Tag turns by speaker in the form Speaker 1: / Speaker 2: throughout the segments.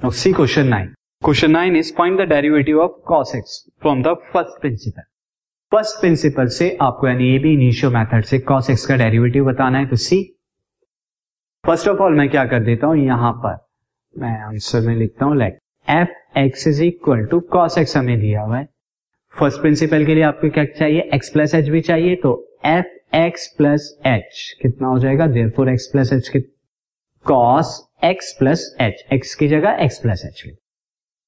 Speaker 1: Now, see question 9. Question 9 is, find the derivative of cos x from the first principle. First principle से आपको यानी ये भी इनिशियो मेथड से cos x का डेरिवेटिव बताना है तो सी फ़र्स्ट ऑफ़ ऑल मैं क्या कर देता हूँ? यहाँ पर मैं आंसर में लिखता हूँ like f x is equal to cos x हमें दिया हुआ है। फ़र्स्ट प्रिंसिपल के लिए आपको क्या चाहिए? एक्स प्लस एच भी चाहिए तो एफ़ एक्स प्लस एच कितना हो जाएगा? Therefore x plus h cos x plus h x की जगह x plus h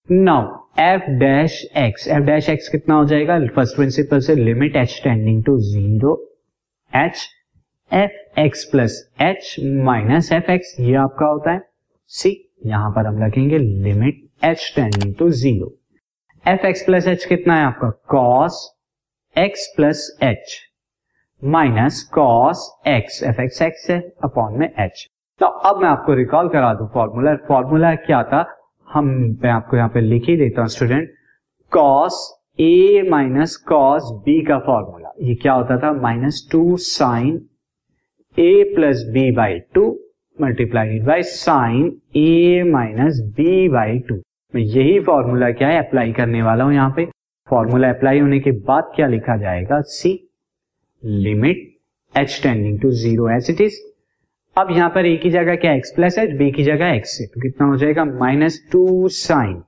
Speaker 1: now f dash x f dash x कितना हो जाएगा? फ़र्स्ट प्रिंसिपल से limit h tending to zero h f x plus h minus f x ये आपका होता है। सी यहाँ पर हम रखेंगे limit h tending to zero f x plus h कितना है आपका? Cos x plus h minus cos x f x x है अपॉन में एच तो अब मैं आपको रिकॉल करा दू फॉर्मूला फॉर्मूला क्या था? हम, मैं आपको यहाँ पे लिख ही देता हूँ student cos A minus cos B का फॉर्मूला ये क्या होता था? Minus two sine A plus B by two multiplied by sine A minus B by two मैं यही फॉर्मूला क्या है? अप्लाई करने वाला हूँ यहाँ पे. फॉर्मूला अप्लाई होने के बाद क्या लिखा जाएगा? See limit h tending to zero h it is अब यहाँ पर ए की जगह क्या एक्स प्लस एच बी की जगह एक्स है। तो कितना हो जाएगा? Minus two sine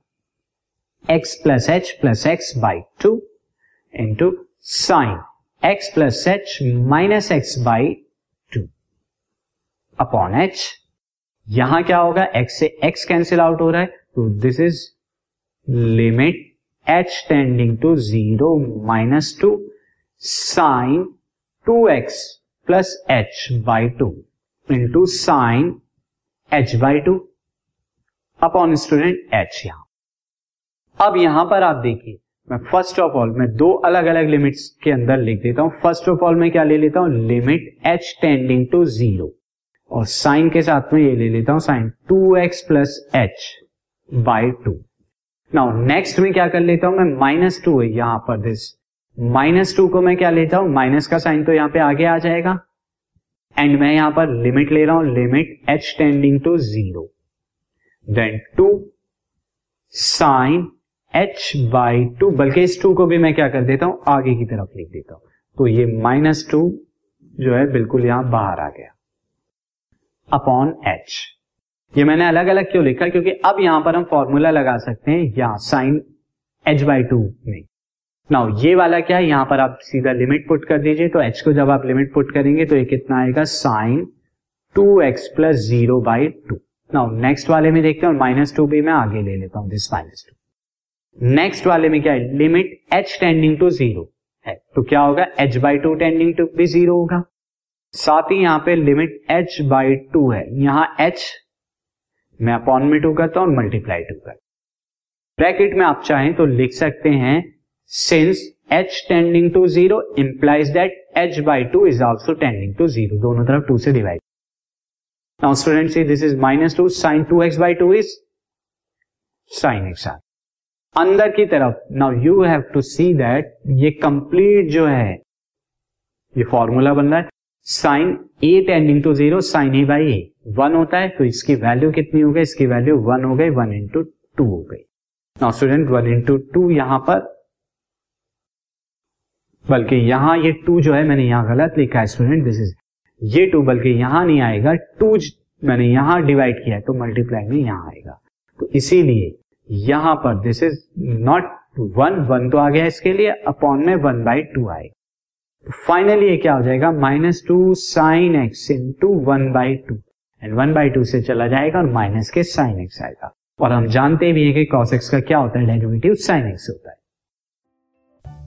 Speaker 1: x plus h plus x by two into sine x plus h minus x by two upon h यहाँ क्या होगा? एक्स से एक्स कैंसिल आउट हो रहा है। तो this is limit h tending to zero minus two sine two x plus h by two into sine h by two upon student h यहाँ। अब यहाँ पर आप देखिए, मैं फ़र्स्ट ऑफ़ ऑल मैं दो अलग अलग लिमिट्स के अंदर लिख देता हूँ। फ़र्स्ट ऑफ़ ऑल मैं क्या ले लेता हूँ? Limit h tending to zero और साइन के साथ में ये ले लेता हूँ sine two x plus h by two now next में क्या कर लेता हूँ? मैं माइनस टू यहाँ पर दिस माइनस टू को मैं क्या लेता हूँ? माइनस का साइन तो यहाँ पे आगे आ जाएगा। एंड मैं यहाँ पर लिमिट ले रहा हूँ limit h tending to zero then two sine h by two बल्कि इस टू को भी मैं क्या कर देता हूँ, आगे की तरफ़ लिख देता हूँ। तो ये माइनस टू जो है, बिल्कुल यहाँ बाहर आ गया। अपॉन एच ये मैंने अलग अलग क्यों लिखा? क्योंकि अब यहाँ पर हम फॉर्मूला लगा सकते हैं, यहाँ साइन एच बाई टू में। नाउ ये वाला क्या है? यहाँ पर आप सीधा लिमिट पुट कर दीजिए तो एच को जब आप लिमिट पुट करेंगे तो ये कितना आएगा? Sine two x plus zero by two now next वाले में देखते हैं माइनस टू भी मैं आगे ले लेता हूँ दिस माइनस टू नेक्स्ट वाले में क्या है? Limit h tending to zero है। तो क्या होगा? H by two tending to भी ज़ीरो होगा। साथ ही यहाँ पे लिमिट एच बाई टू है। यहाँ एच मैं अपॉन में टू करता हूँ और मल्टीप्लाई टू करता ब्रैकेट में आप चाहें तो लिख सकते हैं since h tending to zero implies that h by two is also tending to zero दोनों तरफ़ टू से divide now student see this is minus two sine two x by two is sine x or अंदर की तरफ़ now you have to see that ये complete जो है, ये फॉर्मूला बन रहा है। Sine A tending to zero sine A by A one होता है तो इसकी वैल्यू कितनी हो गई? इसकी वैल्यू वन हो गई वन इंटू टू हो गई। Now student one into two यहाँ पर बल्कि यहाँ ये टू जो है, मैंने यहाँ गलत लिखा है स्टूडेंट दिस इज़ ये टू, बल्कि यहाँ नहीं आएगा, टू मैंने यहाँ डिवाइड किया है तो मल्टीप्लाई में यहाँ आएगा। तो इसीलिए यहाँ पर this is not one one तो आ गया इसके लिए अपॉन में वन बाई टू आएगा। तो फाइनली ये क्या हो जाएगा minus two sine x into one by two and one by two से चला जाएगा, और माइनस के साइन एक्स आएगा। और हम जानते भी हैं कि कॉस एक्स का क्या होता है डेरिवेटिव साइन एक्स होता है।